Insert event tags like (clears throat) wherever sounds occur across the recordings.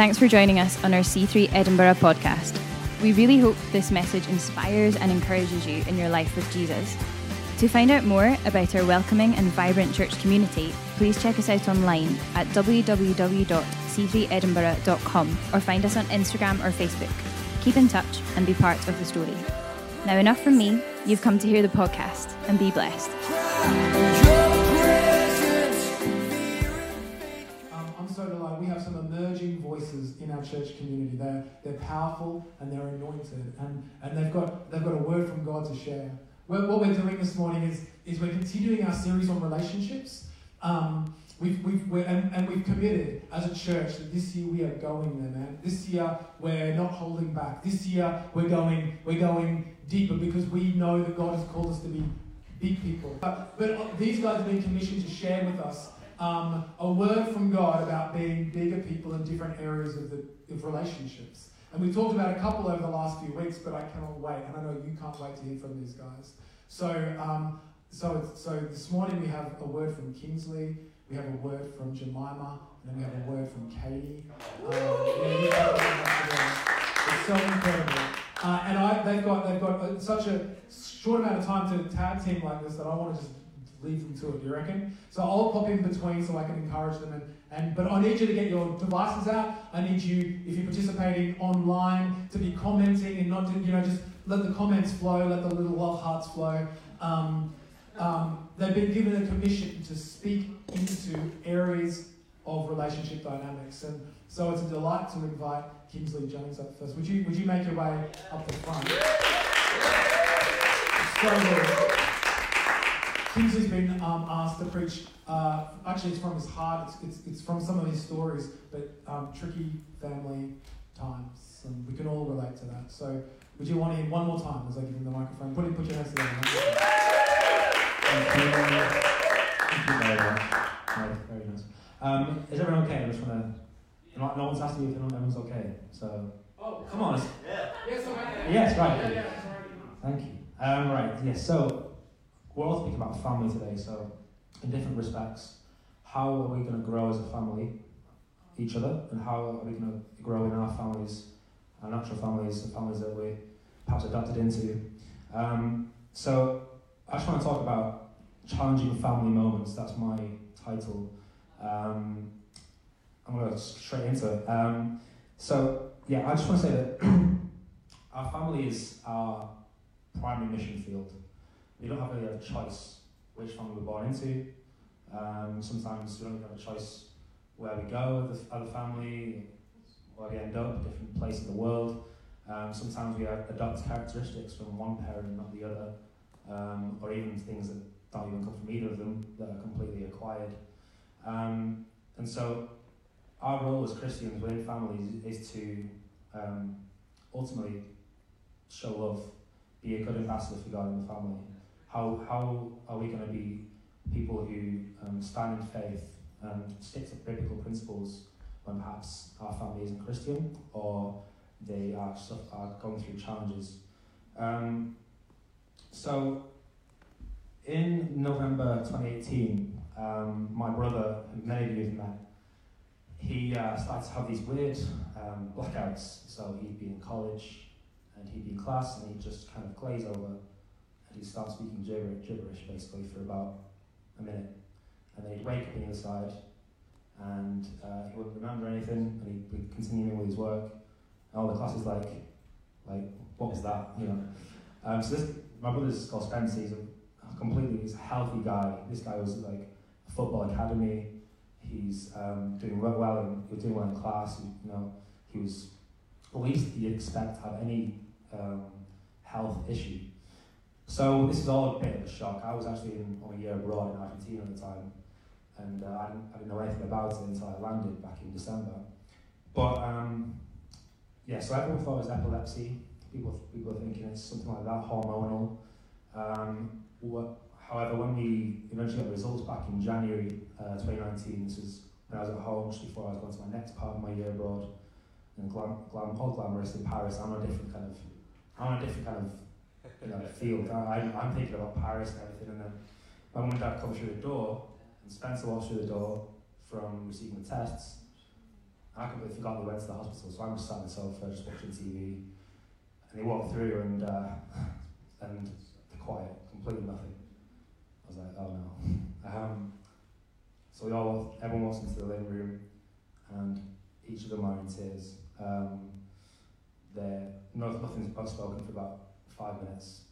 Thanks for joining us on our C3 Edinburgh podcast. We really hope this message inspires and encourages you in your life with Jesus. To find out more about our welcoming and vibrant church community, please check us out online at www.c3edinburgh.com or find us on Instagram or Facebook. Keep in touch and be part of the story. Now, enough from me. You've come to hear the podcast and be blessed. Emerging voices in our church community. They're, they're powerful and they're anointed, and, and they've, got, they've got a word from God to share. What we're doing this morning is, is we're continuing our series on relationships. Um, we've, we've, and, and we've committed as a church that this year we are going there, man. This year we're not holding back. This year we're going, we're going deeper because we know that God has called us to be big people. But, but these guys have been commissioned to share with us um, a word from God about being bigger people in different areas of, the, of relationships. And we've talked about a couple over the last few weeks, but I cannot wait, and I know you can't wait to hear from these guys. So, um, so, so this morning we have a word from Kingsley, we have a word from Jemimah, and then we have a word from Katie. Um, it's so incredible. Uh, and I, they've got they've got uh, such a short amount of time to tag team like this that I want to just leave them to it. You reckon? So I'll pop in between so I can encourage them. And, and but I need you to get your devices out. I need you, if you're participating online, to be commenting and not to, you know just let the comments flow, let the little love hearts flow. Um, um, they've been given a commission to speak into areas of relationship dynamics, and so it's a delight to invite Kingsley Jones up first. Would you would you make your way up the front? So good. Kingsley's been um, asked to preach. Uh, actually, it's from his heart. It's, it's, it's from some of his stories, but um, tricky family times, and we can all relate to that. So, would you want him one more time as I give him the microphone? Put, put your hands together. Thank you. Thank you very much. Right, very nice. Um, is everyone okay? I just want to. No, no one's asked me if everyone's okay. So, Oh, come on. Yeah. Yes, okay. Yes, right. Yeah, yeah. Thank you. Um, right, yes, so we're all speaking about family today, so in different respects, how are we going to grow as a family, each other, and how are we going to grow in our families, our natural families, the families that we perhaps adopted into? Um, so I just want to talk about challenging family moments, that's my title. Um, I'm going to go straight into it. Um, so, yeah, I just want to say that (clears throat) our family is our primary mission field. We don't have really a choice which family we're born into. Um, sometimes we don't have a choice where we go as a, family, where we end up, different place in the world. Um, sometimes we adopt characteristics from one parent, and not the other, um, or even things that don't even come from either of them that are completely acquired. Um, and so, our role as Christians within families is to um, ultimately show love be a good ambassador for God in the family? How, how are we going to be people who um, stand in faith and stick to biblical principles when perhaps our family isn't Christian or they are, are going through challenges? Um, so, in November 2018, um, my brother, many of you have met, he uh, started to have these weird um, blackouts. So he'd be in college, and he'd be in class and he'd just kind of glaze over he'd start speaking gibberish, basically for about a minute. And then he'd wake up on the other side and uh, he wouldn't remember anything and he'd be continuing with his work. And all the class is like, like, what was that? You know. Um, so this, my brother's called Spencer. He's a completely, he's a healthy guy. This guy was like a football academy. He's um, doing well, and he was doing well in class. You know, he was at least you'd expect to have any um, health issue. So this is all a bit of a shock. I was actually in, on a year abroad in Argentina at the time, and uh, I, didn't, I, didn't, know anything about it until I landed back in December. But um, yeah, so everyone thought it was epilepsy. People, people are thinking it's something like that, hormonal. Um, what, however, when we eventually got the results back in January uh, 2019, this was when I was at home just before I was going to my next part of my year abroad, and glam, glam, all glamorous in Paris. I'm a different kind of, I'm on a different kind of, you know, field. I, I'm, I'm thinking about Paris and everything, and then my mum and dad come through the door, and Spencer walks through the door from receiving the tests, I completely forgot they went to the hospital, so I'm just sat on the sofa just watching TV. And they walked through and uh, (laughs) and they're quiet, completely nothing. I was like, oh no. Um, so we all, everyone walks into the living room, and each of them are in tears. Um, they're, no, nothing's spoken for about five minutes.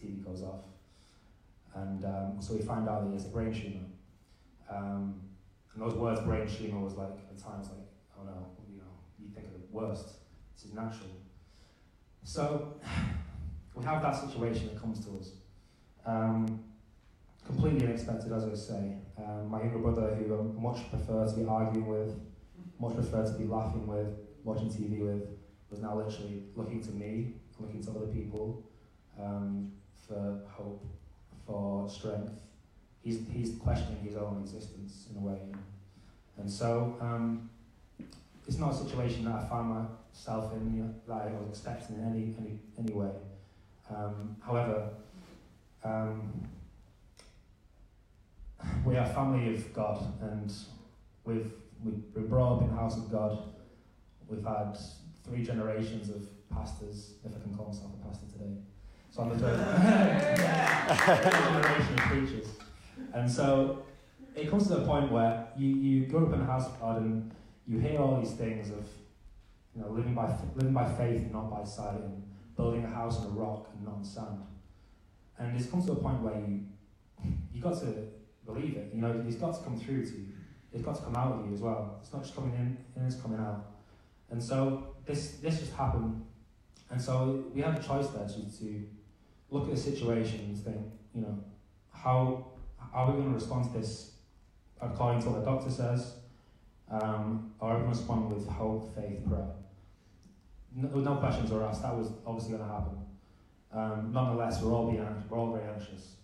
TV goes off, and um, so we find out that he has a brain tumor. Um, and those words, brain tumor, was like at times like, oh no, you know, you think of the worst. This is natural. So (sighs) we have that situation that comes to us. Um, completely unexpected, as I say. Um, my younger brother, who I much prefer to be arguing with, much prefer to be laughing with, watching TV with, was now literally looking to me, looking to other people um, for hope, for strength. He's, he's questioning his own existence in a way. And so um, it's not a situation that I find myself in you know, that I was expecting in any, any, any way. Um, however, um, we are family of God, and we've we, we're brought up in the house of God. We've had three generations of pastors, if I can call myself a pastor today. So I'm the third (laughs) generation of preachers, and so it comes to the point where you, you grow up in a house of God and you hear all these things of you know living by living by faith and not by sight, and building a house on a rock and not on sand. And it comes to a point where you you got to believe it. You know, it's got to come through to you. It's got to come out of you as well. It's not just coming in, and it's coming out. And so this this just happened. And so we had a choice there to, to look at the situation and think, you know, how are we going to respond to this according to what the doctor says, um, or are we going to respond with hope, faith, prayer? No, no questions were asked. That was obviously going to happen. Um, nonetheless, we're all being we're all very anxious.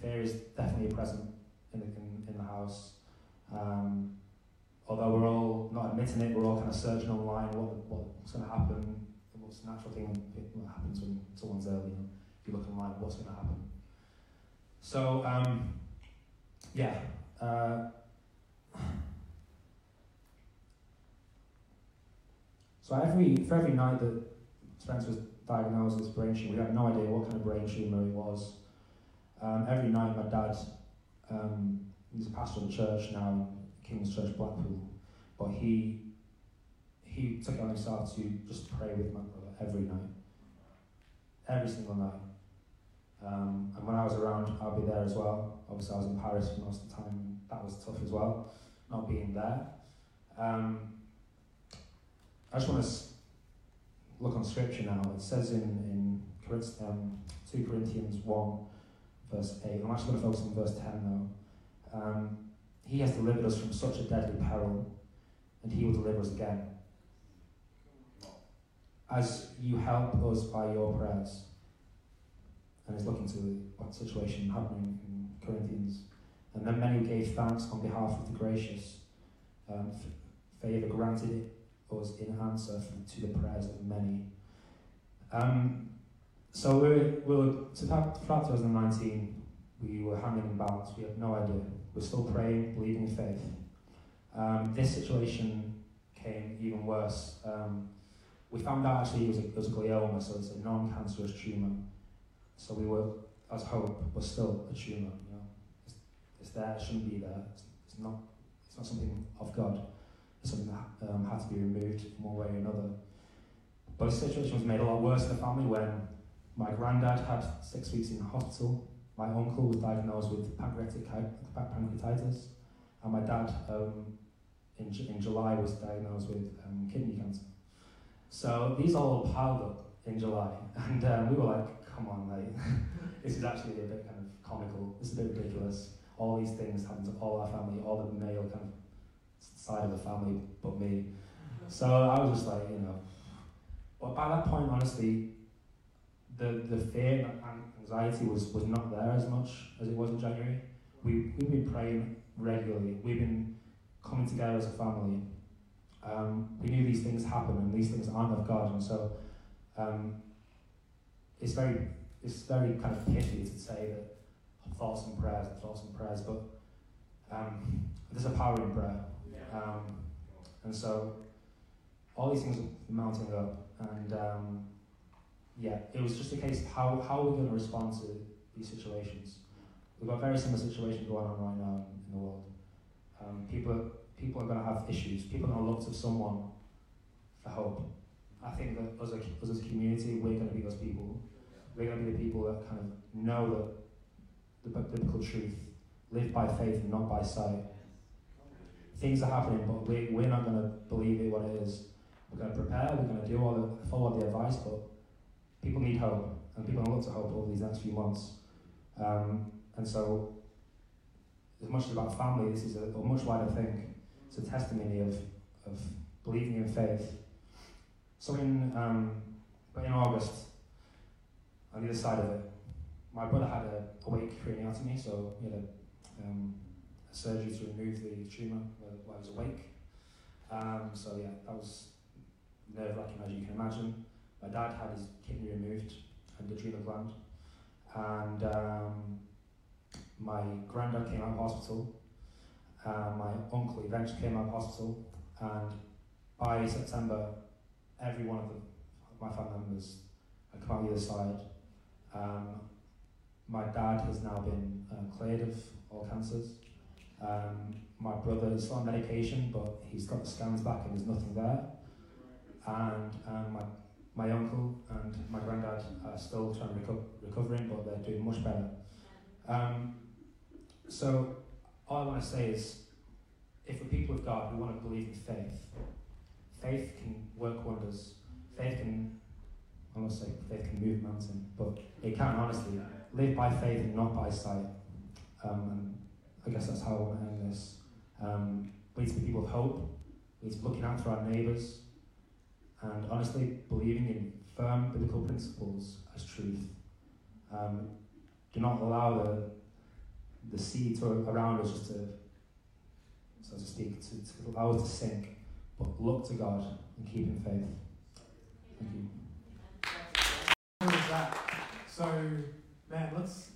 Fear is definitely present in the, in, in the house. Um, although we're all not admitting it, we're all kind of searching online what, what's going to happen, what's the natural thing that happens when someone's ill. You know, you look online, what's going to happen. So, um, yeah. Uh, (sighs) so every for every night that Spence was diagnosed with brain tumor, we had no idea what kind of brain tumor it was. Um, every night, my dad um, he's a pastor of the church now, King's Church Blackpool, but he he took it on himself to just pray with my brother every night, every single night. Um, and when I was around, I'll be there as well. Obviously, I was in Paris for most of the time. That was tough as well, not being there. Um, I just want to look on scripture now. It says in, in um, 2 Corinthians 1, verse 8. I'm actually going to focus on verse 10 though. Um, he has delivered us from such a deadly peril, and he will deliver us again. As you help us by your prayers, and he's looking to what situation happening in Corinthians. And then many gave thanks on behalf of the gracious um, favour granted us in answer to the prayers of many. Um, so we were, we were, throughout 2019, we were hanging in balance. We had no idea. We're still praying, believing in faith. Um, this situation came even worse. Um, we found out actually it was a, it was a glioma, so it's a non-cancerous tumour. So we were, as hope, but still a tumour. You know, it's, it's there, it shouldn't be there. It's, it's not. It's not something of God. It's something that um, had to be removed in one way or another. But the situation was made a lot worse in the family when my granddad had six weeks in the hospital my uncle was diagnosed with pancreatic pancreatitis, and my dad um, in, in July was diagnosed with um, kidney cancer. So these all piled up in July, (laughs) and um, we were like, come on, like, (laughs) this is actually a bit kind of comical, this is a bit ridiculous. All these things happen to all our family, all the male kind of side of the family, but me. So I was just like, you know. But by that point, honestly, the, the fear and anxiety was, was not there as much as it was in January. We, we've been praying regularly. We've been coming together as a family. Um, we knew these things happen and these things aren't of God. And so um, it's very it's very kind of pithy to say that thoughts and prayers and thoughts and prayers, but um, there's a power in prayer. Um, and so all these things are mounting up, and um, yeah, it was just a case of how, how are we going to respond to these situations. We've got a very similar situation going on right now in, the world. Um, people, people are going to have issues. People are going to look to someone for hope. I think that as a, as a community, we're going to be those people. We're going to be the people that kind of know the biblical truth, live by faith and not by sight. Things are happening, but we, we're not going to believe it what it is. We're going to prepare, we're going to do all the, follow the advice, but people need hope, and people are look to hope over these next few months. Um, and so, as much as about family, this is a, a much wider thing. It's a testimony of, of believing in faith. So in um, but in August, on the other side of it, my brother had a awake craniotomy, so he had a, um, a surgery to remove the tumour while he was awake. Um, so yeah, that was nerve wracking as you can imagine. My dad had his kidney removed and the adrenal gland, and um, my granddad came out of hospital. Uh, my uncle eventually came out of hospital, and by September, every one of the, my family members had come out the other side. Um, my dad has now been uh, cleared of all cancers. Um, my brother is on medication, but he's got the scans back and there's nothing there. And um, my my uncle and my granddad are still trying to reco- recovering, but they're doing much better. Um, so all I want to say is, if we're people of God, we want to believe in faith. Faith can work wonders. Faith can, I must say, faith can move mountains, but it can honestly live by faith and not by sight. Um, and I guess that's how I want to end this. Um, we need to be people of hope. We need to be looking for our neighbours and honestly believing in firm biblical principles as truth. Um, do not allow the, the to, around us just to, so to speak, to, to allow us to sink, but look to God and keep in faith. Thank you. So, man, let's.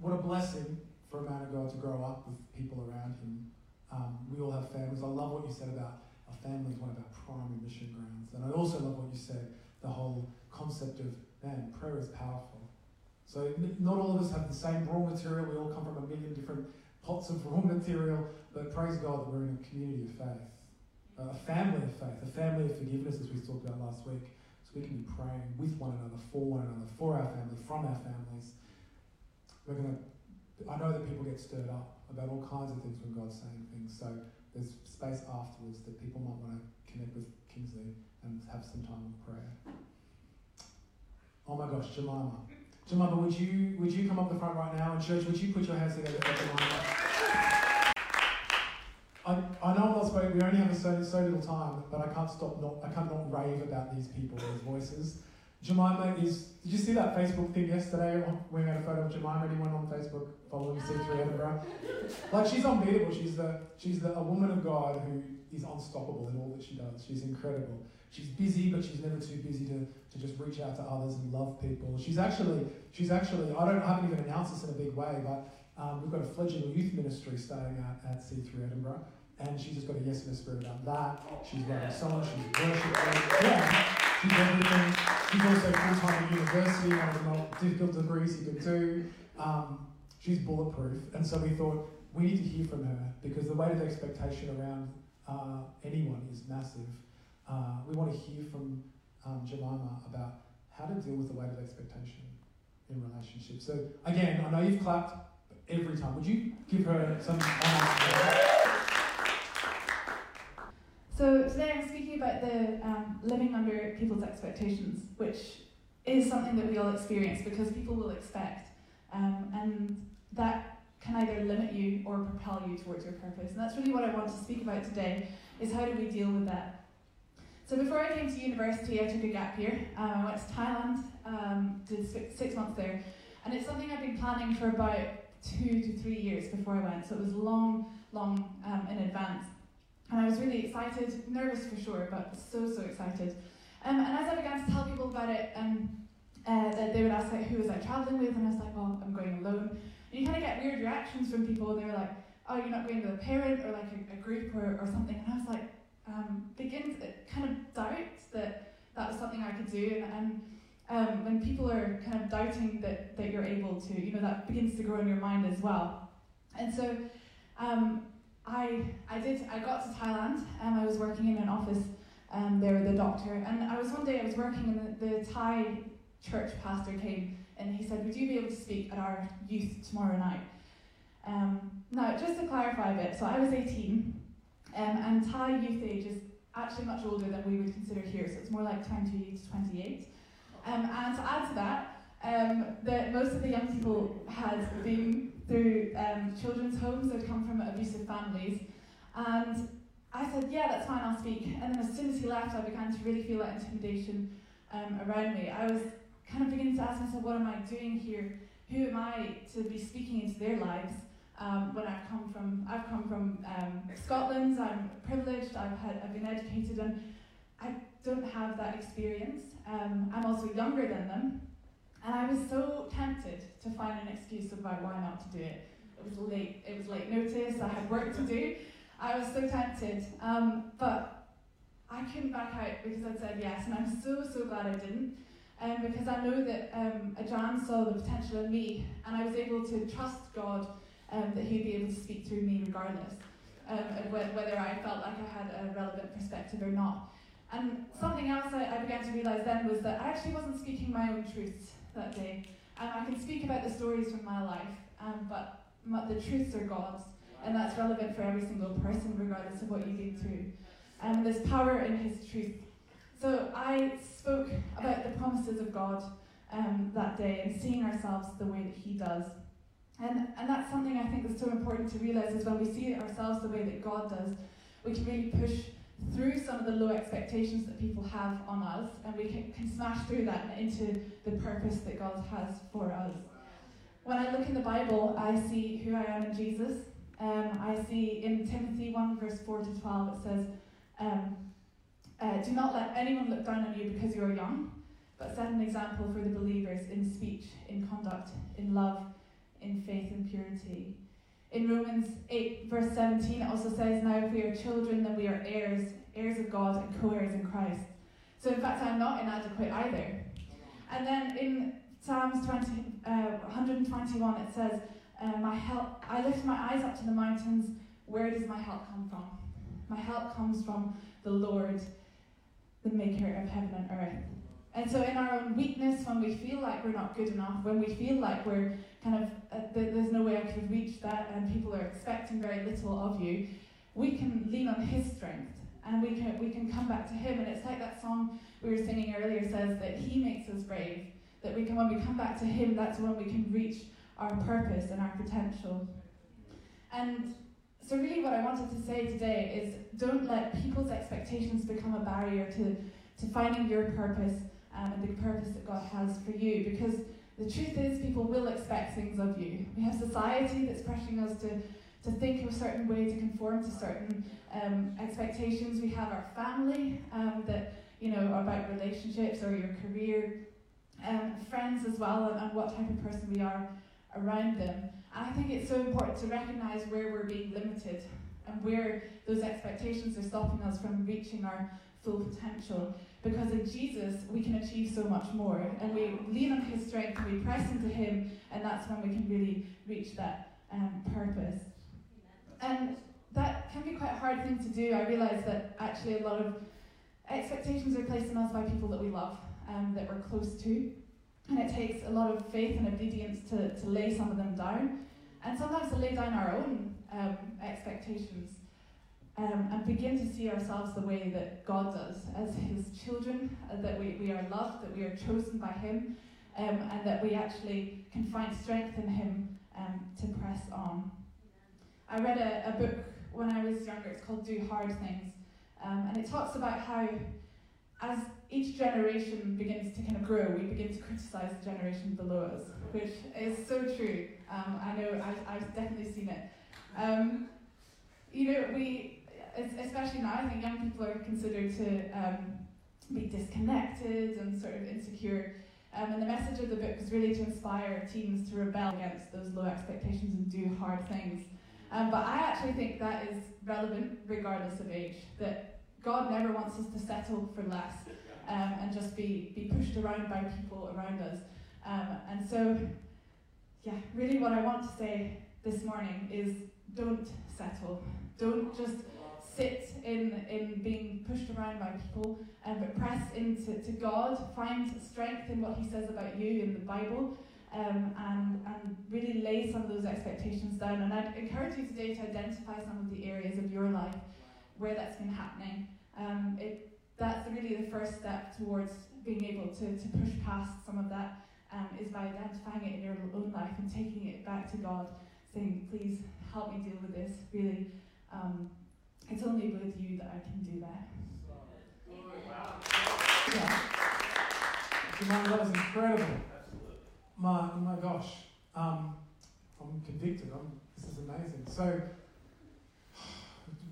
What a blessing for a man of God to grow up with people around him. Um, we all have families. I love what you said about our family is one of our primary mission grounds. And I also love what you said, the whole concept of, man, prayer is powerful. So not all of us have the same raw material. We all come from a million different pots of raw (laughs) material, but praise God that we're in a community of faith, a family of faith, a family of forgiveness, as we talked about last week. So we can be praying with one another, for one another, for our family, from our families. We're going to, I know that people get stirred up about all kinds of things when God's saying things. So there's space afterwards that people might want to connect with Kingsley and have some time of prayer. Oh my gosh, Jemimah. Jemimah, would you would you come up the front right now? And church, would you put your hands together for Jemimah? I, I know not supposed, we only have so, so little time, but I can't stop not I can't not rave about these people, these voices. Jemimah is. Did you see that Facebook thing yesterday? We had a photo of Jemimah. Anyone on Facebook following C3 Edinburgh? Like she's unbeatable. She's the she's the a woman of God who is unstoppable in all that she does. She's incredible. She's busy, but she's never too busy to, to just reach out to others and love people. She's actually she's actually I don't I haven't even announced this in a big way, but um, we've got a fledgling youth ministry starting out at C3 Edinburgh. And she's just got a yes in the spirit about that. She's running song, she's worshiping, Yeah. She's everything. She's also full time at university, one of the most difficult degrees you could do. Um, she's bulletproof. And so we thought we need to hear from her because the weight of expectation around uh, anyone is massive. Uh, we want to hear from um, Jemimah about how to deal with the weight of expectation in relationships. So, again, I know you've clapped every time. Would you give her some So today I'm speaking about the um, living under people's expectations, which is something that we all experience because people will expect, um, and that can either limit you or propel you towards your purpose. And that's really what I want to speak about today: is how do we deal with that? So before I came to university, I took a gap year. Um, I went to Thailand, um, did six, six months there, and it's something I've been planning for about two to three years before I went. So it was long, long um, in advance. And I was really excited, nervous for sure, but so, so excited. Um, and as I began to tell people about it, um, uh, they would ask like, who was I traveling with, and I was like, well, I'm going alone. And you kind of get weird reactions from people. They were like, oh, you're not going with a parent or like a, a group or, or something. And I was like, um, begins, it kind of doubt that that was something I could do. And, and um, when people are kind of doubting that, that you're able to, you know, that begins to grow in your mind as well. And so um, I, I did, I got to Thailand and I was working in an office um, there with a doctor. And I was one day, I was working and the, the Thai church pastor came and he said, would you be able to speak at our youth tomorrow night? Um, now, just to clarify a bit, so I was 18 um, and Thai youth age is actually much older than we would consider here, so it's more like 20 to 28. Um, and to add to that, um, the, most of the young people had been through um, children's homes, they'd come from abusive families. And I said, yeah, that's fine, I'll speak. And then as soon as he left, I began to really feel that intimidation um, around me. I was kind of beginning to ask myself, what am I doing here? Who am I to be speaking into their lives? Um, when I've come from, I've come from um, Scotland. I'm privileged. I've had, I've been educated, and I don't have that experience. Um, I'm also younger than them, and I was so tempted to find an excuse about why not to do it. It was late. It was late notice. I had work to do. I was so tempted, um, but I couldn't back out because I'd said yes, and I'm so so glad I didn't. Um, because I know that um, John saw the potential in me, and I was able to trust God um, that He'd be able to speak through me regardless, um, whether I felt like I had a relevant perspective or not. And something else I, I began to realise then was that I actually wasn't speaking my own truths that day. And I can speak about the stories from my life, um, but my, the truths are God's, and that's relevant for every single person, regardless of what you've been through. And um, there's power in His truth. So I spoke about the promises of God um, that day and seeing ourselves the way that He does. And, and that's something I think is so important to realize is when we see ourselves the way that God does, we can really push through some of the low expectations that people have on us, and we can, can smash through that into the purpose that God has for us. When I look in the Bible, I see who I am in Jesus. Um, I see in Timothy 1, verse 4 to 12, it says, um, uh, Do not let anyone look down on you because you are young, but set an example for the believers in speech, in conduct, in love, in faith and purity. In Romans 8, verse 17, it also says, Now if we are children, then we are heirs, heirs of God and co heirs in Christ. So, in fact, I'm not inadequate either. And then in Psalms 20, uh, 121, it says, uh, my help, I lift my eyes up to the mountains. Where does my help come from? My help comes from the Lord, the maker of heaven and earth. And so, in our own weakness, when we feel like we're not good enough, when we feel like we're kind of, uh, th- there's no way I could reach that, and people are expecting very little of you, we can lean on His strength and we can, we can come back to Him. And it's like that song we were singing earlier says that He makes us brave. That we can, when we come back to Him, that's when we can reach our purpose and our potential. And so, really, what I wanted to say today is don't let people's expectations become a barrier to, to finding your purpose um, and the purpose that God has for you. Because the truth is, people will expect things of you. We have society that's pressuring us to, to think a certain way, to conform to certain um, expectations. We have our family um, that, you know, about relationships or your career, um, friends as well, and, and what type of person we are around them. And I think it's so important to recognize where we're being limited and where those expectations are stopping us from reaching our full potential. Because in Jesus, we can achieve so much more. And we lean on His strength and we press into Him, and that's when we can really reach that um, purpose. And that can be quite a hard thing to do. I realise that actually a lot of expectations are placed on us by people that we love, um, that we're close to. And it takes a lot of faith and obedience to, to lay some of them down. And sometimes to lay down our own um, expectations um, and begin to see ourselves the way that God does as His children, uh, that we, we are loved, that we are chosen by Him, um, and that we actually can find strength in Him um, to press on. I read a, a book when I was younger, it's called Do Hard Things, um, and it talks about how as each generation begins to kind of grow, we begin to criticize the generation below us, which is so true. Um, I know I've, I've definitely seen it. Um, you know, we especially now, I think young people are considered to um, be disconnected and sort of insecure. Um, and the message of the book is really to inspire teens to rebel against those low expectations and do hard things. Um, but I actually think that is relevant regardless of age, that God never wants us to settle for less. um, and just be, be pushed around by people around us. Um, and so, yeah, really what I want to say this morning is don't settle. Don't just sit in, in being pushed around by people, um, but press into to God. Find strength in what He says about you in the Bible. Um, and, and really lay some of those expectations down. And I'd encourage you today to identify some of the areas of your life where that's been happening. Um, it, that's really the first step towards being able to, to push past some of that um, is by identifying it in your own life and taking it back to God, saying, please help me deal with this. Really, um, it's only with you that I can do that. Yeah. Jemimah, that was incredible. My, my gosh. Um, I'm convicted. I'm, this is amazing. So,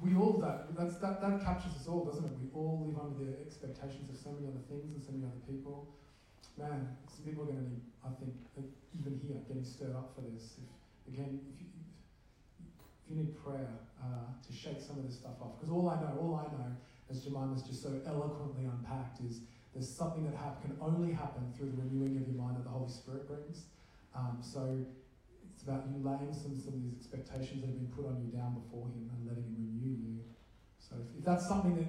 we all that that's that, that captures us all, doesn't it? We all live under the expectations of so many other things and so many other people. Man, some people are going to be, I think, even here, getting stirred up for this. If, again, if you, you need prayer uh, to shake some of this stuff off, because all I know, all I know, as Jemimah's just so eloquently unpacked, is there's something that ha- can only happen through the renewing of your mind that the Holy Spirit brings. Um, so it's about you laying some, some of these expectations that have been put on you down before Him and letting Him renew you. So if, if that's something that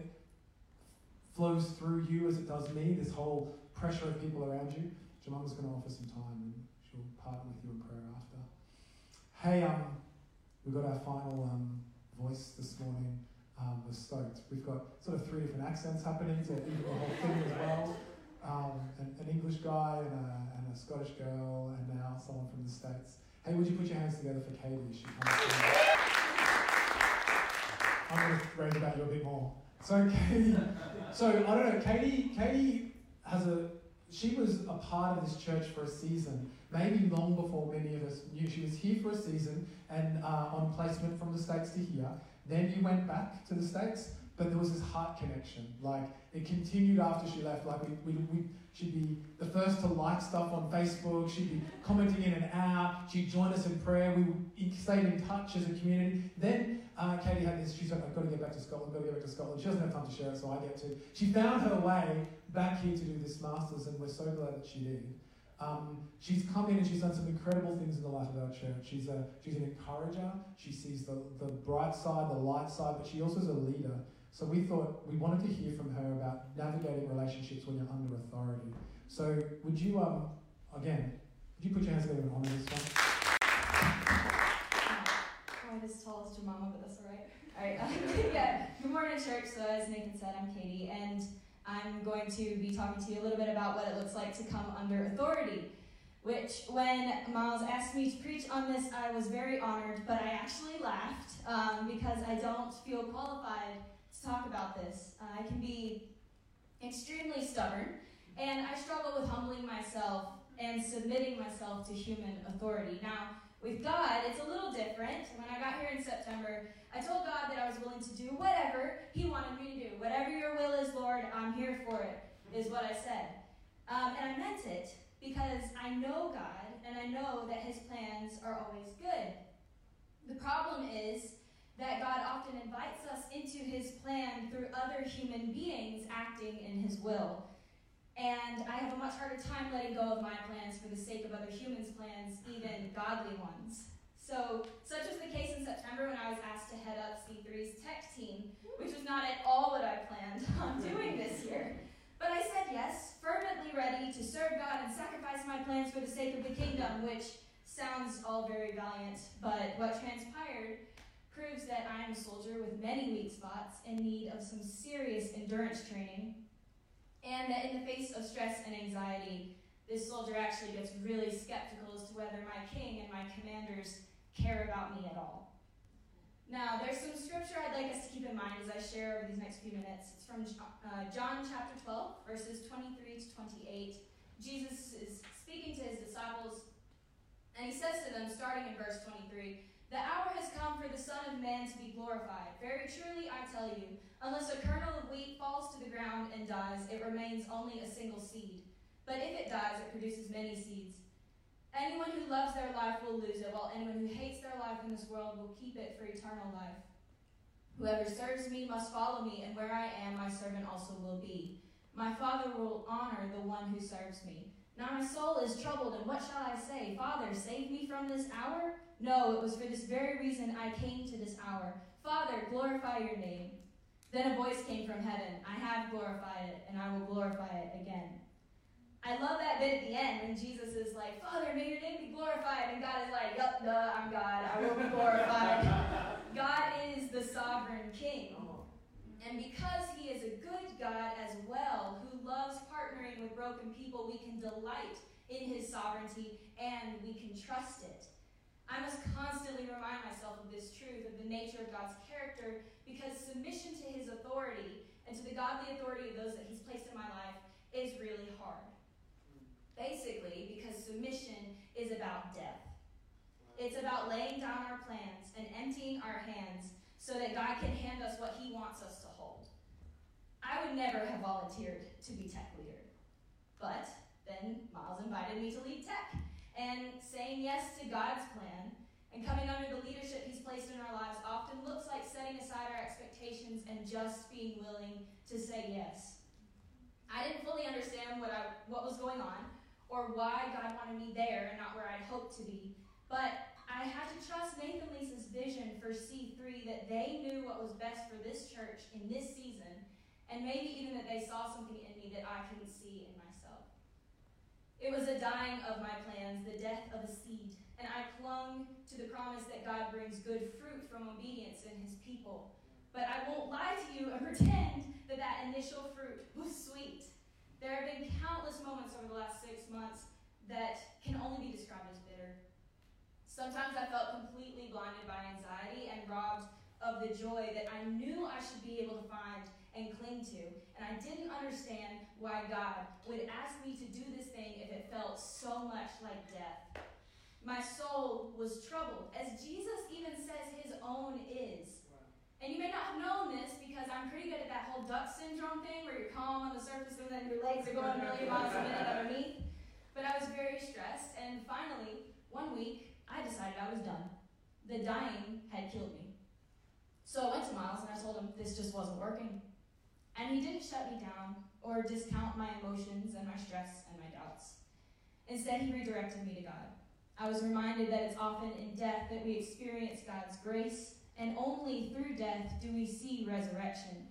flows through you as it does me, this whole pressure of people around you, Jemimah's going to offer some time and she'll partner with you in prayer after. Hey, um, we've got our final um, voice this morning. Um, we're stoked. We've got sort of three different accents happening to the whole thing as well. Um, an, an, English guy and a, and a, Scottish girl, and now someone from the States. Hey, would you put your hands together for Katie? She comes I'm going to rave about you a bit more. So Katie, so I don't know. Katie, Katie has a. She was a part of this church for a season, maybe long before many of us knew. She was here for a season and uh, on placement from the states to here. Then you went back to the states, but there was this heart connection. Like it continued after she left. Like we, we, we she'd be the first to like stuff on Facebook. She'd be commenting in and out. She'd join us in prayer. We stayed in touch as a community. Then uh, Katie had this. She's like, I've got to get back to Scotland. I've got to get back to Scotland. She doesn't have time to share it, so I get to. She found her way back here to do this masters, and we're so glad that she did. Um, she's come in and she's done some incredible things in the life of our church. She's, a, she's an encourager. She sees the, the bright side, the light side, but she also is a leader. So we thought we wanted to hear from her about navigating relationships when you're under authority. So would you, um, again, would you put your hands together and honour this one? Quite as tall as Jemimah, but that's all right. All right. (laughs) yeah. Good morning, church. So as Nathan said, I'm Katie, and I'm going to be talking to you a little bit about what it looks like to come under authority. Which, when Miles asked me to preach on this, I was very honored, but I actually laughed um, because I don't feel qualified to talk about this. Uh, I can be extremely stubborn, and I struggle with humbling myself and submitting myself to human authority. Now, with God, it's a little different. When I got here in September, I told God that I was willing to do whatever He wanted me to do. Whatever your will is, Lord, I'm here for it, is what I said. Um, and I meant it because I know God and I know that His plans are always good. The problem is that God often invites us into his plan through other human beings acting in his will. And I have a much harder time letting go of my plans for the sake of other humans' plans, even godly ones. So, such was the case in September when I was asked to head up C3's tech team, which was not at all what I planned (laughs) on doing this year. But I said yes, fervently ready to serve God and sacrifice my plans for the sake of the kingdom, which sounds all very valiant, but what transpired proves that I am a soldier with many weak spots in need of some serious endurance training, and that in the face of stress and anxiety, this soldier actually gets really skeptical as to whether my king and my commanders care about me at all. Now, there's some scripture I'd like us to keep in mind as I share over these next few minutes. It's from uh, John chapter 12, verses 23 to 28. Jesus is speaking to his disciples, and he says to them, starting in verse 23, the hour has come for the Son of Man to be glorified. Very truly, I tell you, unless a kernel of wheat falls to the ground and dies, it remains only a single seed. But if it dies, it produces many seeds. Anyone who loves their life will lose it, while anyone who hates their life in this world will keep it for eternal life. Whoever serves me must follow me, and where I am, my servant also will be. My Father will honor the one who serves me. Now my soul is troubled, and what shall I say? Father, save me from this hour? No, it was for this very reason I came to this hour. Father, glorify your name. Then a voice came from heaven I have glorified it, and I will glorify it again. I love that bit at the end when Jesus is like, Father, may your name be glorified. And God is like, Yup, duh, I'm God. I will be glorified. (laughs) God is the sovereign king. Oh. And because he is a good God as well, who loves partnering with broken people, we can delight in his sovereignty and we can trust it. I must constantly remind myself of this truth, of the nature of God's character, because submission to his authority and to the godly authority of those that he's placed in my life is really hard. Basically, because submission is about death. It's about laying down our plans and emptying our hands so that God can hand us what He wants us to hold. I would never have volunteered to be tech leader, but then Miles invited me to lead tech. And saying yes to God's plan and coming under the leadership He's placed in our lives often looks like setting aside our expectations and just being willing to say yes. I didn't fully understand what, I, what was going on or why God wanted me there and not where I'd hoped to be, but I had to trust Nathan Lisa's vision for C3 that they knew what was best for this church in this season, and maybe even that they saw something in me that I couldn't see in myself. It was a dying of my plans, the death of a seed, and I clung to the promise that God brings good fruit from obedience in his people. But I won't lie to you and (laughs) pretend that that initial fruit was sweet. There have been countless moments over the last six months that can only be described as bitter. Sometimes I felt completely blinded by anxiety and robbed of the joy that I knew I should be able to find and cling to. And I didn't understand why God would ask me to do this thing if it felt so much like death. My soul was troubled, as Jesus even says his own is. And you may not have known this because I'm pretty good at that whole duck syndrome thing where you're calm on the surface and then your legs are going million miles a minute underneath. But I was very stressed, and finally, one week, I decided I was done. The dying had killed me. So I went to Miles and I told him this just wasn't working. And he didn't shut me down or discount my emotions and my stress and my doubts. Instead, he redirected me to God. I was reminded that it's often in death that we experience God's grace, and only through death do we see resurrection.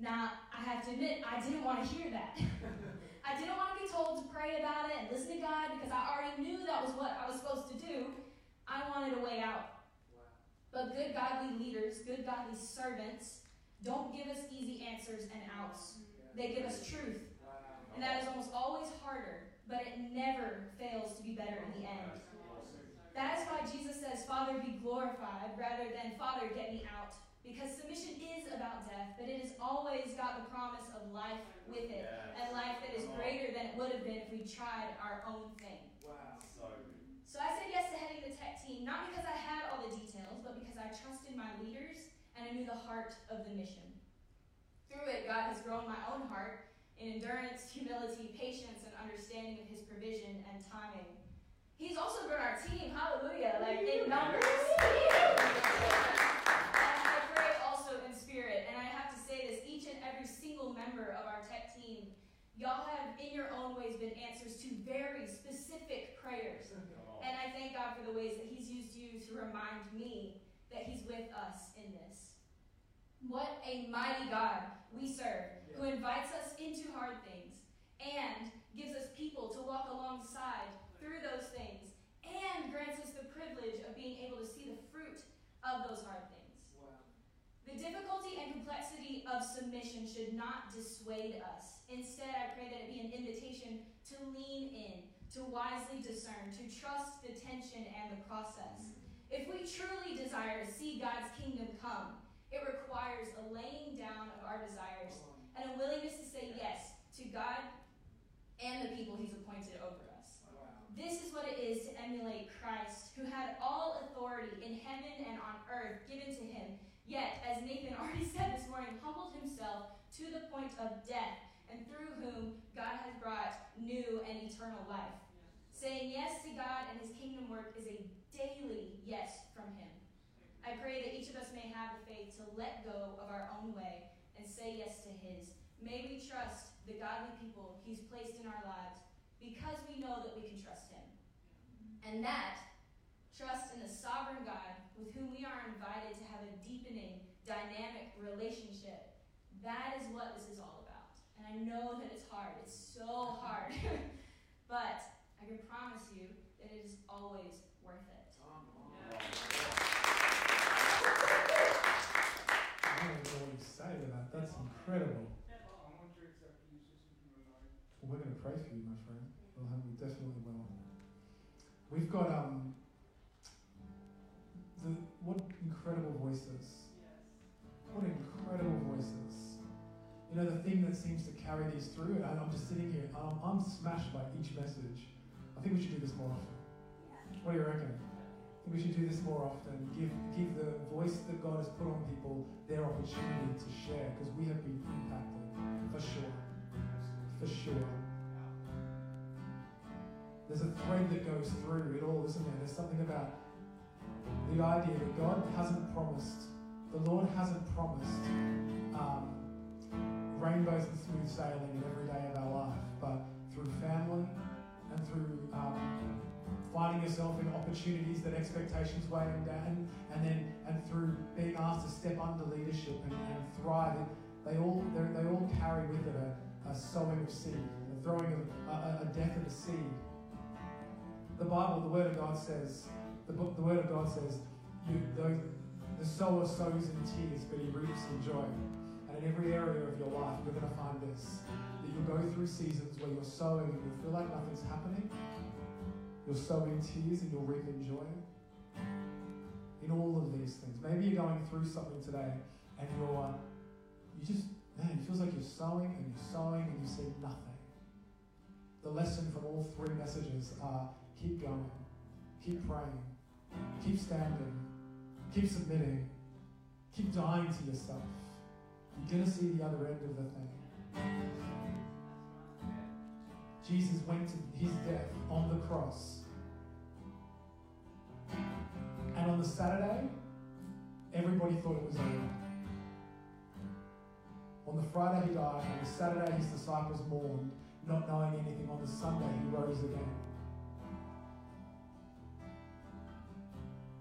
Now, I have to admit, I didn't want to hear that. (laughs) I didn't want to be told to pray about it and listen to God because I already knew that was what I was supposed to do. I wanted a way out. Wow. But good godly leaders, good godly servants, don't give us easy answers and outs. They give us truth. And that is almost always harder, but it never fails to be better in the end. That is why Jesus says, Father, be glorified, rather than Father, get me out. Because submission is about death, but it has always got the promise of life with it, and life that is greater than it would have been if we tried our own thing. Wow. So I said yes to heading the tech team, not because I had all the details, but because I trusted my leaders and I knew the heart of the mission. Through it, God has grown my own heart in endurance, humility, patience, and understanding of His provision and timing. He's also grown our team, hallelujah, like in numbers. And I pray also in spirit. And I have to say this each and every single member of our tech team, y'all have, in your own ways, been answers to very specific prayers. And I thank God for the ways that He's used you to remind me that He's with us in this. What a mighty God we serve, who invites us into hard things and gives us people to walk alongside through those things and grants us the privilege of being able to see the fruit of those hard things. The difficulty and complexity of submission should not dissuade us. Instead, I pray that it be an invitation to lean in, to wisely discern, to trust the tension and the process. If we truly desire to see God's kingdom come, it requires a laying down of our desires and a willingness to say yes to God and the people He's appointed over us. This is what it is to emulate Christ, who had all authority in heaven and on earth given to him Yet, as Nathan already (laughs) said this morning, humbled himself to the point of death, and through whom God has brought new and eternal life. Saying yes to God and his kingdom work is a daily yes from him. I pray that each of us may have the faith to let go of our own way and say yes to his. May we trust the godly people He's placed in our lives because we know that we can trust Him. And that trust in the sovereign God with whom we are invited to have a deepening, dynamic relationship. That is what this is all about. And I know that it's hard. It's so hard. (laughs) but I can promise you that it is always worth it. I don't know what you say to that. That's incredible. Well, we're going to pray for you, my friend. We'll have, we definitely will. We've got um, the what incredible voices. What incredible voices. You know, the thing that seems to carry these through, and I'm just sitting here, um, I'm smashed by each message. I think we should do this more often. What do you reckon? We should do this more often. Give, give the voice that God has put on people their opportunity to share, because we have been impacted, for sure. For sure. There's a thread that goes through it all, isn't there? There's something about the idea that God hasn't promised, the Lord hasn't promised um, rainbows and smooth sailing in every day of our life, but through family and through um, finding yourself in opportunities that expectations weigh them down, and then and through being asked to step under leadership and, and thrive, they all they all carry with it a, a sowing of seed, a throwing of a, a death of a seed. The Bible, the Word of God says, the book, the Word of God says, you, the sower sows in tears, but he reaps in joy. And in every area of your life, you're going to find this that you'll go through seasons where you're sowing and you feel like nothing's happening. You'll sow in tears and you'll reap in joy. In all of these things. Maybe you're going through something today and you're, you just, man, it feels like you're sowing and you're sowing and you see nothing. The lesson from all three messages are keep going, keep praying, keep standing, keep submitting, keep dying to yourself. You're going to see the other end of the thing. Jesus went to his death on the cross. And on the Saturday, everybody thought it was over. On the Friday, he died. On the Saturday, his disciples mourned, not knowing anything. On the Sunday, he rose again.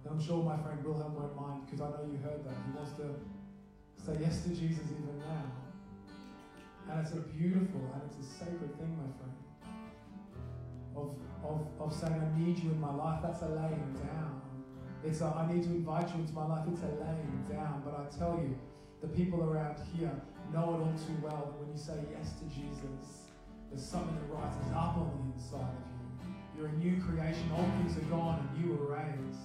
And I'm sure my friend Wilhelm won't mind because I know you heard that. He wants to say yes to Jesus even now. And it's a beautiful and it's a sacred of, saying, I need you in my life. That's a laying down. It's a, I need to invite you into my life. It's a laying down. But I tell you, the people around here know it all too well that when you say yes to Jesus, there's something that rises up on the inside of you. You're a new creation. Old things are gone and you were raised.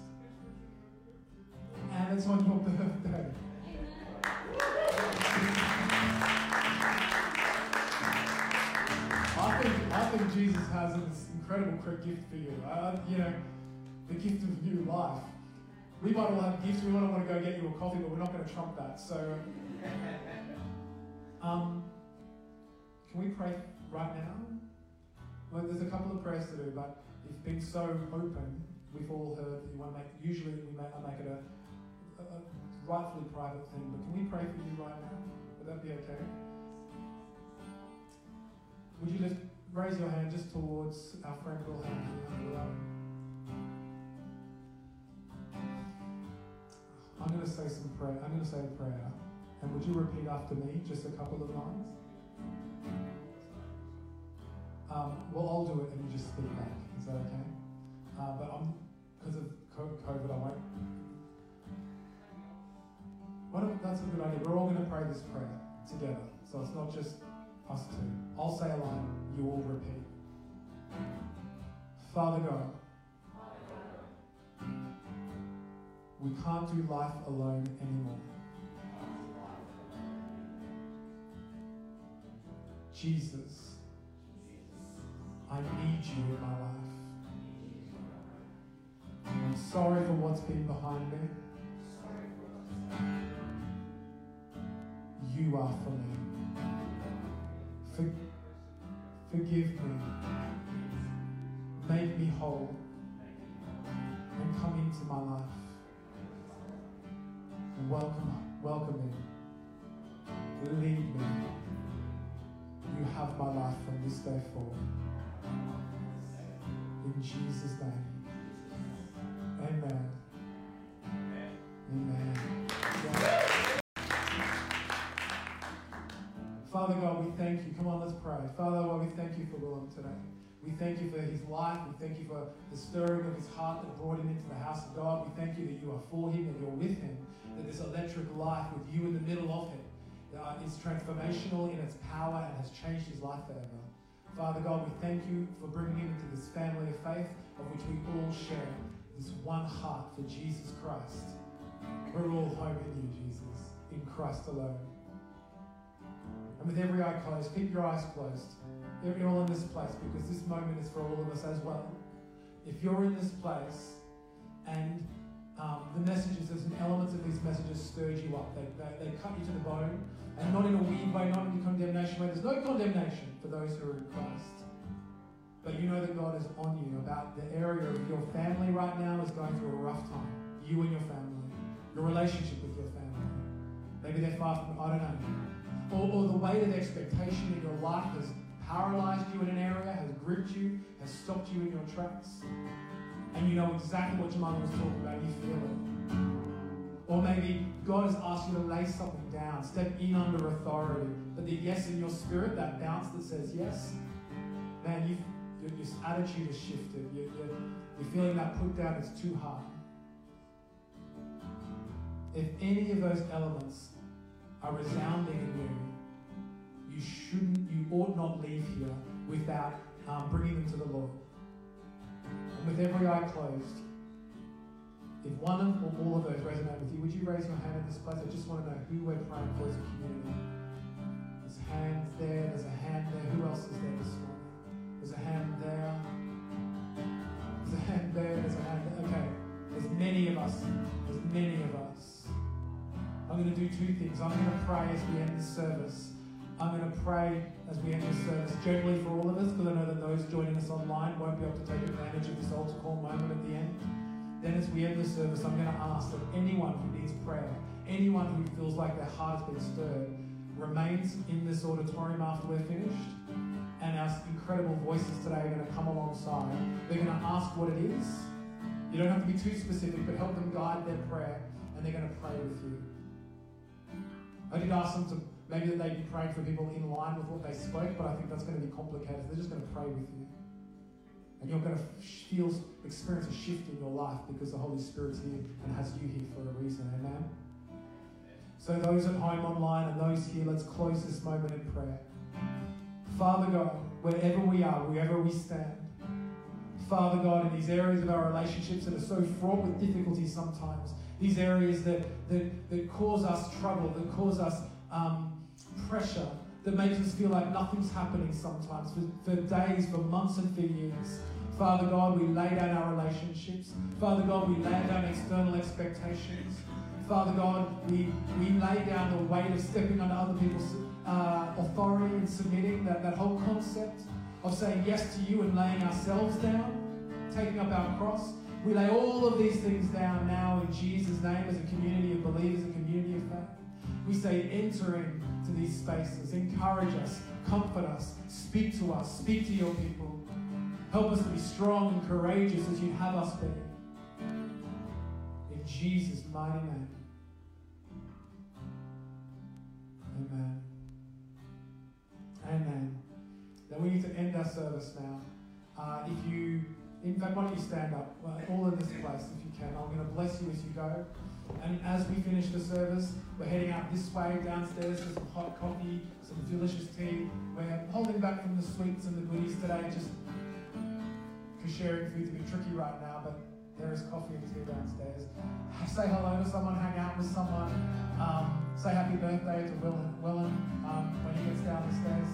And it's on your birthday. I think, I think Jesus has this incredible gift for you. Uh, you know, the gift of new life. We might all have gifts. We might want to go get you a coffee, but we're not going to trump that. So, (laughs) um, can we pray right now? Well, there's a couple of prayers to do, but you've been so open. We've all heard that you want to make. Usually, we make, I make it a, a, a rightfully private thing. But can we pray for you right now? Would that be okay? Would you just raise your hand just towards our friend Wilhelm? I'm going to say some prayer. I'm going to say a prayer. And would you repeat after me just a couple of lines? Um, well, I'll do it and you just speak back. Is that okay? Uh, but I'm because of COVID, I won't. Well, that's a good idea. We're all going to pray this prayer together. So it's not just us two. I'll say a line, you will repeat. Father God, we can't do life alone anymore. Jesus, I need you in my life. I'm sorry for what's been behind me. You are for me. For, forgive me. Make me whole. And come into my life. And welcome, welcome me. Lead me. You have my life from this day forward. In Jesus' name. Amen. Amen. Father God, thank you. Come on, let's pray. Father God, we thank you for Willem today. We thank you for his life. We thank you for the stirring of his heart that brought him into the house of God. We thank you that you are for him and you're with him, that this electric life with you in the middle of him uh, is transformational in its power and has changed his life forever. Father God, we thank you for bringing him into this family of faith of which we all share this one heart for Jesus Christ. We're all home in you, Jesus, in Christ alone. And with every eye closed, keep your eyes closed. All in this place because this moment is for all of us as well. If you're in this place and um, the messages, there's an element of these messages stirred you up. They, they, they cut you to the bone, and not in a weird way, not in a condemnation way. There's no condemnation for those who are in Christ. But you know that God is on you about the area of your family right now is going through a rough time. You and your family, your relationship with your family. Maybe they're far from, I don't know. Or, or the weight of expectation in your life has paralyzed you in an area, has gripped you, has stopped you in your tracks. And you know exactly what your mother was talking about, you feel it. Or maybe God has asked you to lay something down, step in under authority. But the yes in your spirit, that bounce that says yes, man, you've, your, your attitude has shifted. You're, you're, you're feeling that put down, is too hard. If any of those elements are resounding in you, you shouldn't, you ought not leave here without um, bringing them to the Lord. And with every eye closed, if one or all of those resonate with you, would you raise your hand in this place? I just want to know who we're praying for as a community. There's hands there, there's a hand there. Who else is there this morning? There's a hand there. There's a hand there, there's a hand there. Okay. There's many of us. There's many of us. I'm going to do two things. I'm going to pray as we end this service. I'm going to pray as we end this service generally for all of us because I know that those joining us online won't be able to take advantage of this altar call moment at the end. Then, as we end the service, I'm going to ask that anyone who needs prayer, anyone who feels like their heart has been stirred, remains in this auditorium after we're finished. And our incredible voices today are going to come alongside. They're going to ask what it is. You don't have to be too specific, but help them guide their prayer, and they're going to pray with you. I did ask them to maybe that they'd be praying for people in line with what they spoke, but I think that's going to be complicated. They're just going to pray with you. And you're going to feel, experience a shift in your life because the Holy Spirit's here and has you here for a reason. Amen? So, those at home online and those here, let's close this moment in prayer. Father God, wherever we are, wherever we stand, Father God, in these areas of our relationships that are so fraught with difficulties sometimes, these areas that, that, that cause us trouble, that cause us um, pressure, that makes us feel like nothing's happening sometimes for, for days, for months, and for years. Father God, we lay down our relationships. Father God, we lay down external expectations. Father God, we, we lay down the weight of stepping on other people's uh, authority and submitting, that, that whole concept of saying yes to you and laying ourselves down, taking up our cross. We lay all of these things down now in Jesus' name as a community of believers, a community of faith. We say, enter into these spaces, encourage us, comfort us, speak to us, speak to your people. Help us to be strong and courageous as you have us be. In Jesus' mighty name. Amen. Amen. Then we need to end our service now. Uh, if you, in fact, why don't you stand up, uh, all in this place if you can. I'm going to bless you as you go. And as we finish the service, we're heading out this way downstairs for some hot coffee, some delicious tea. We're holding back from the sweets and the goodies today, just because sharing food's a bit tricky right now, but there is coffee and tea downstairs. (laughs) Say hello to someone, hang out with someone. Um, say happy birthday to Willem, Willem um, when he gets down the stairs.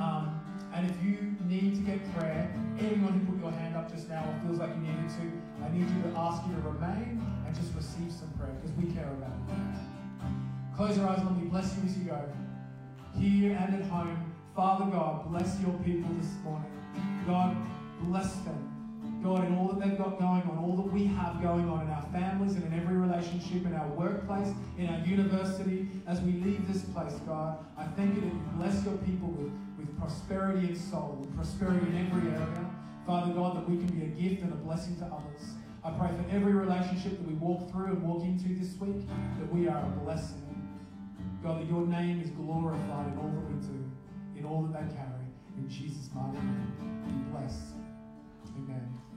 Um, and if you need to get prayer, anyone who put your hand up just now or feels like you needed to, I need you to ask you to remain and just receive some prayer because we care about you. Close your eyes and let me bless you as you go. Here and at home, Father God, bless your people this morning. God, bless them. God, in all that they've got going on, all that we have going on in our families and in every relationship, in our workplace, in our university, as we leave this place, God, I thank you that you bless your people with, with prosperity in soul, with prosperity in every area. Father God, that we can be a gift and a blessing to others. I pray for every relationship that we walk through and walk into this week, that we are a blessing. God, that your name is glorified in all that we do, in all that they carry. In Jesus' mighty name, be blessed. Amen.